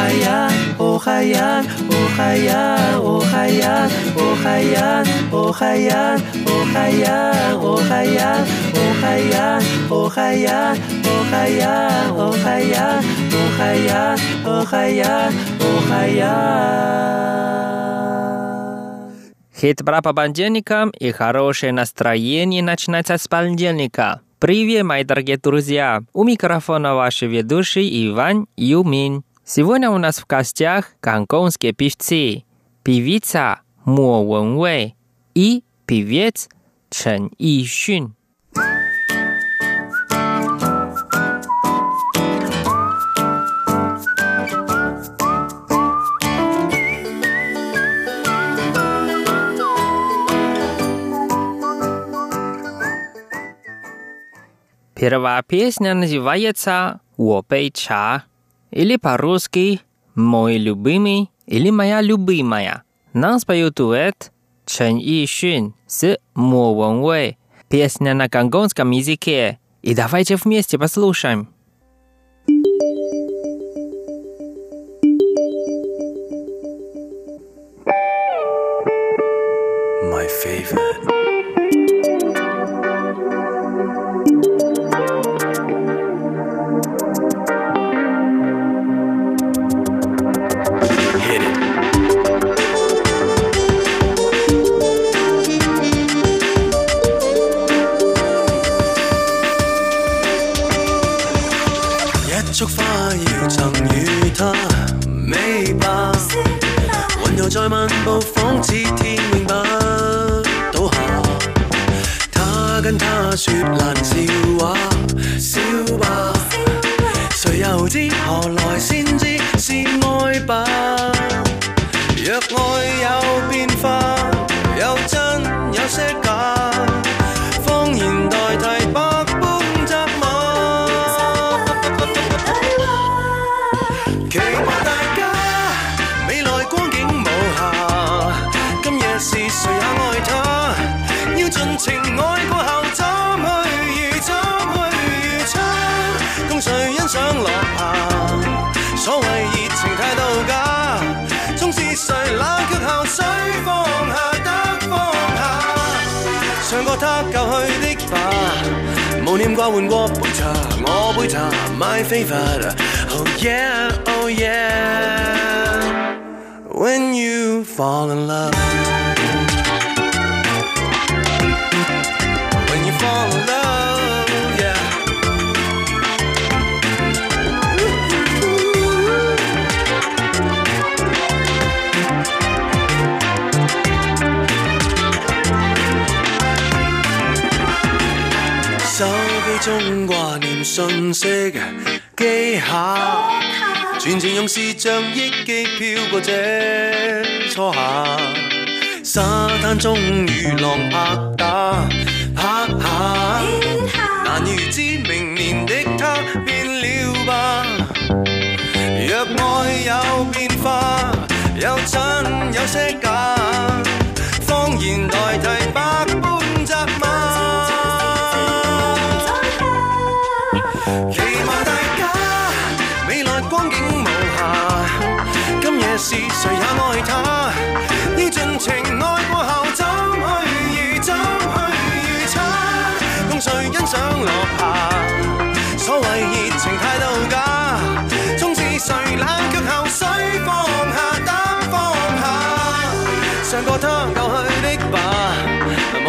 Охаян, Охаян, Охаян, Охаян, Охаян, Охаян, Охаян, Охаян, Охаян, Охаян, Охаян, Охаян, Охаян, Охаян, Охаян. Хитбра по понедельникам и хорошее настроение начинается с понедельника. Привет, мои дорогие друзья! У микрофона ваш ведущий Иван Юмин. Сегодня у нас в гостях гонконгские певцы, певица Мо Вен Вэй и певец Чен Ишун. Первая песня называется «Wo Bei Cha». или по-русски «Мой любимый» или «Моя любимая». Нас поют дуэт Чен И Шин с Му Вон Вэй. Песня на конгонском языке. И давайте вместе послушаем. 跟他说烂事唱过他旧去的吧。无念挂换过杯茶，我杯茶，my favorite。Oh yeah, oh yeah. When you fall in love. 中挂念信息，记下。全程用视像忆记，飘过这初夏。沙滩中与浪拍打，拍下。难预知明年的他变了吧。若爱有变化，有真有些假，谎言代替。光景无瑕。今夜是谁也爱他？依尽情爱过后，怎去？如怎去？如测？共谁欣赏落霞？所谓热情太度假，终知谁冷却后，须放下，等放下。上个他够去的吧，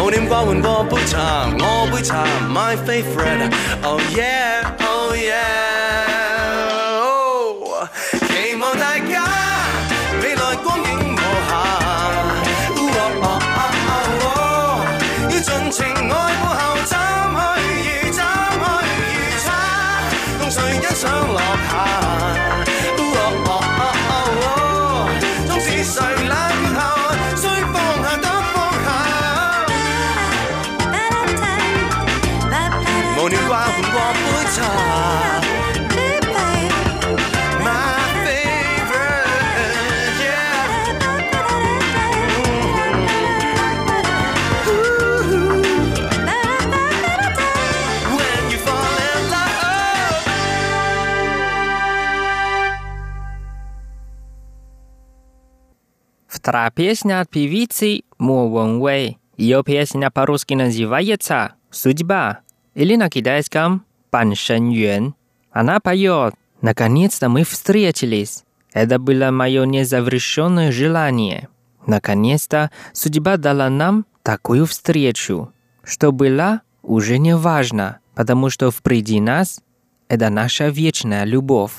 无念挂换过杯茶，我杯茶，My favorite，Oh yeah。dancing Вторая песня от певицы Мо Вон Уэй. Ее песня по-русски называется «Судьба» или на китайском «Пан Шэн Юэн». Она поет «Наконец-то мы встретились». Это было мое незавершенное желание. Наконец-то судьба дала нам такую встречу. Что была, уже не важно, потому что впереди нас – это наша вечная любовь.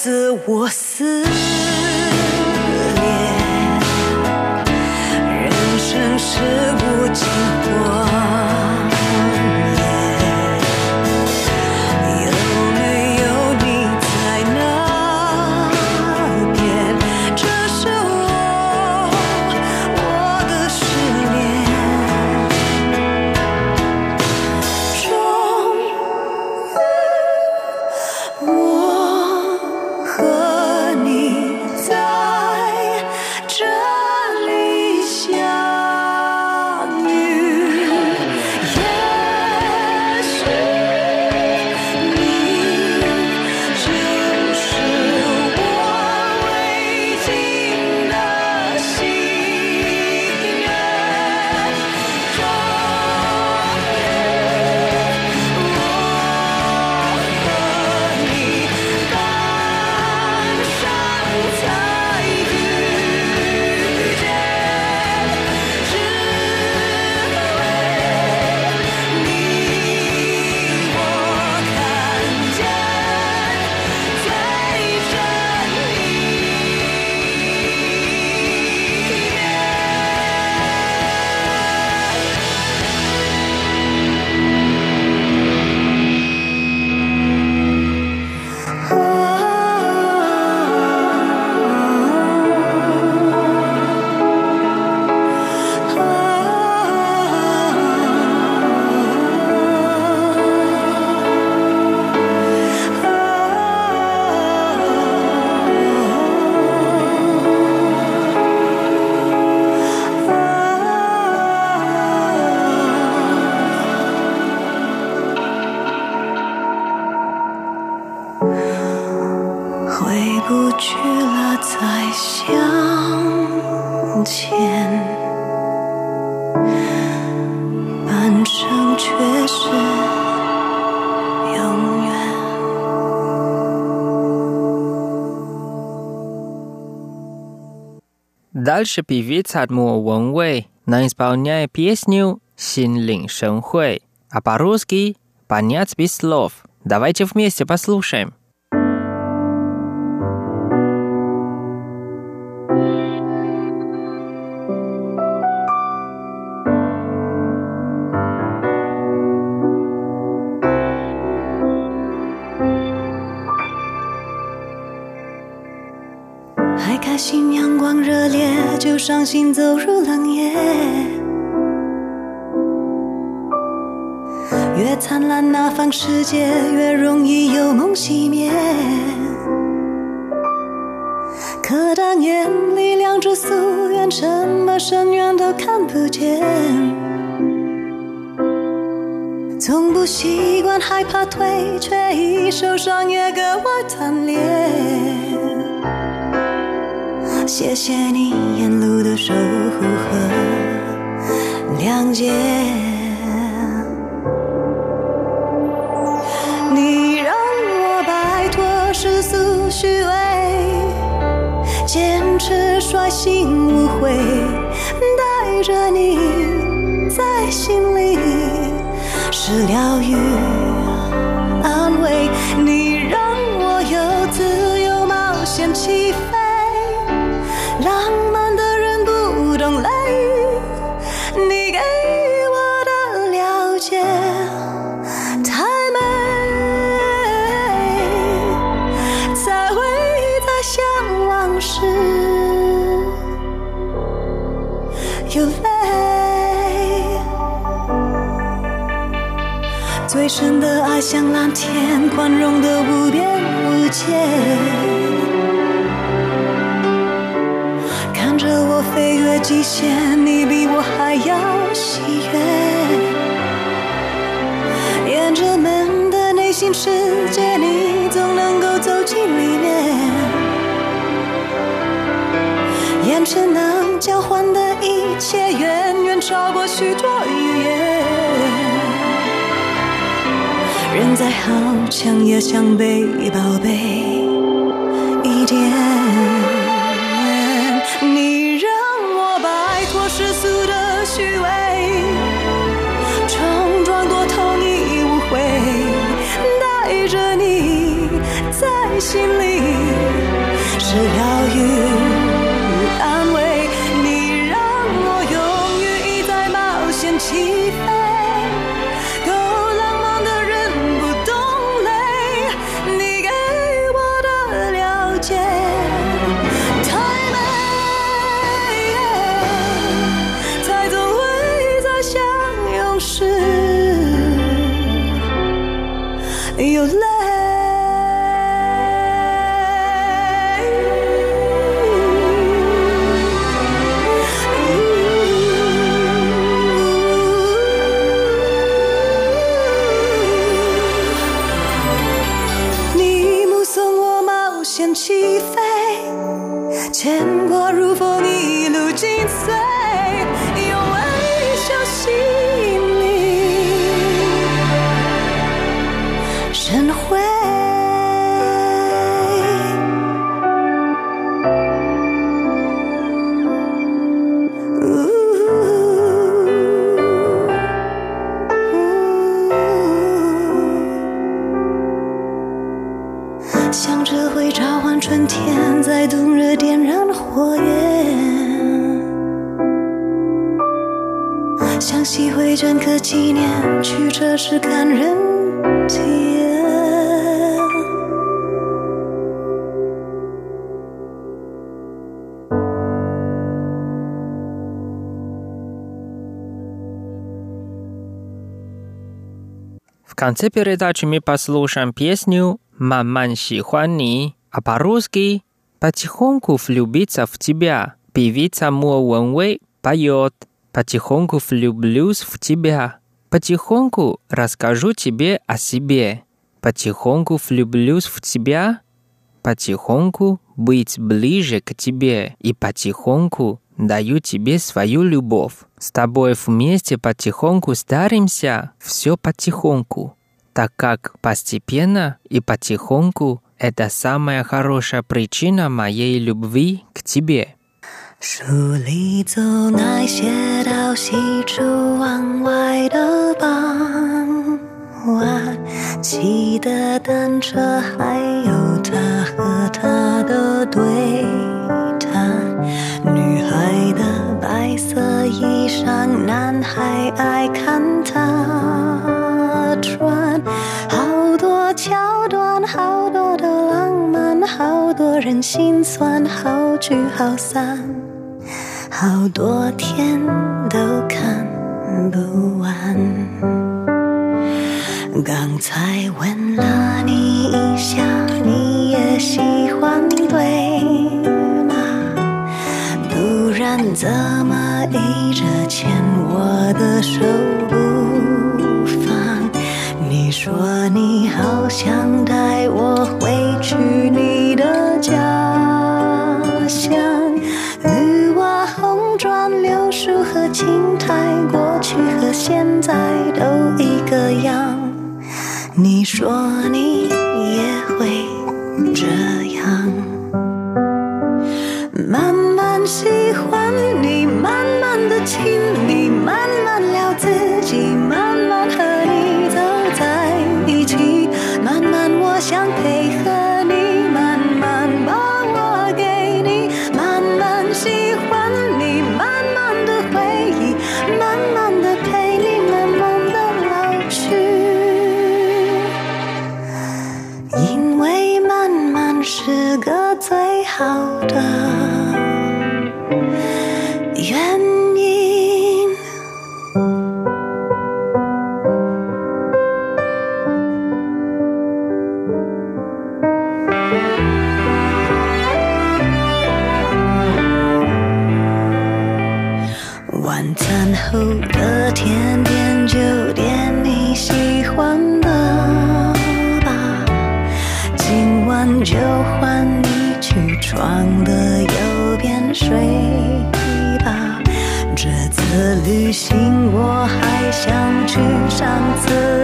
自我思 Дальше певец Атмо Вонвэй, но исполняя песню «Син Лин Шэн Хуэй», а по-русски «Понять без слов». Давайте вместе послушаем. 热烈就伤心，走入冷夜。越灿烂那方世界，越容易有梦熄灭。可当眼里亮着夙愿，什么深渊都看不见。从不习惯害怕退却，一受伤也格外贪恋。谢谢你沿路的守护和谅解，你让我摆脱世俗虚伪，坚持率性无悔，带着你在心里是疗愈。有泪，最深的爱像蓝天，宽容的无边无界。看着我飞越极限，你比我还要喜悦。沿着门的内心世界，你总能够走进里面。眼神能交换的。一切远远超过许多语言，人再好强也想被宝贝一点。你让我摆脱世俗的虚伪，冲撞头你已无悔，带着你在心里是疗愈。конце передачи мы послушаем песню «Маман Сихуани», а по-русски «Потихоньку влюбиться в тебя». Певица Мо Уэнвэй поет «Потихоньку влюблюсь в тебя». Потихоньку расскажу тебе о себе. Потихоньку влюблюсь в тебя. Потихоньку быть ближе к тебе и потихоньку даю тебе свою любовь. С тобой вместе потихоньку старимся, все потихоньку. Так как постепенно и потихоньку это самая хорошая причина моей любви к тебе. 书里总爱写到西出望外的傍晚，骑的单车，还有他和她的对 还爱看他穿。好多桥段，好多的浪漫，好多人心酸，好聚好散，好多天都看不完。刚才吻了你一下，你也喜欢对？怎么依着牵我的手不放？你说你好想带我回去你的家乡，绿瓦红砖、柳树和青苔，过去和现在都一个样。你说你。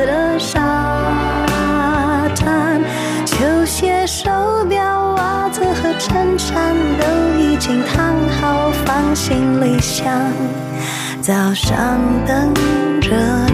的沙滩，球鞋、手表、袜子和衬衫都已经烫好，放行李箱。早上等着。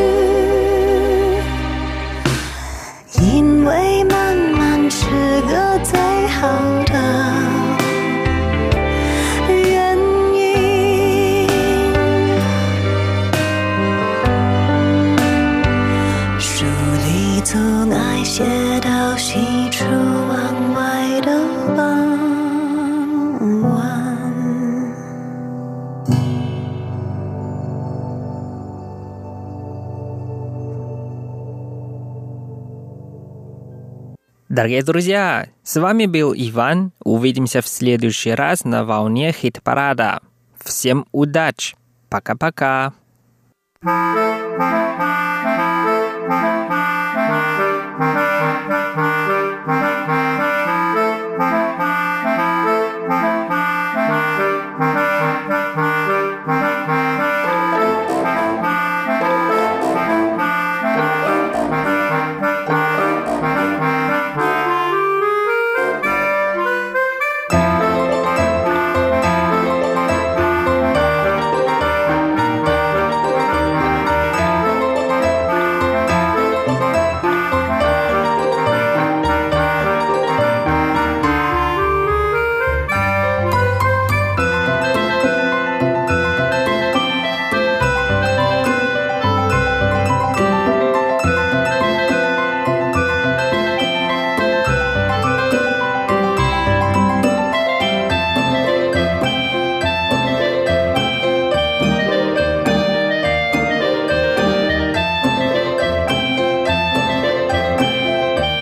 to Дорогие друзья, с вами был Иван. Увидимся в следующий раз на волне хит-парада. Всем удачи! Пока-пока!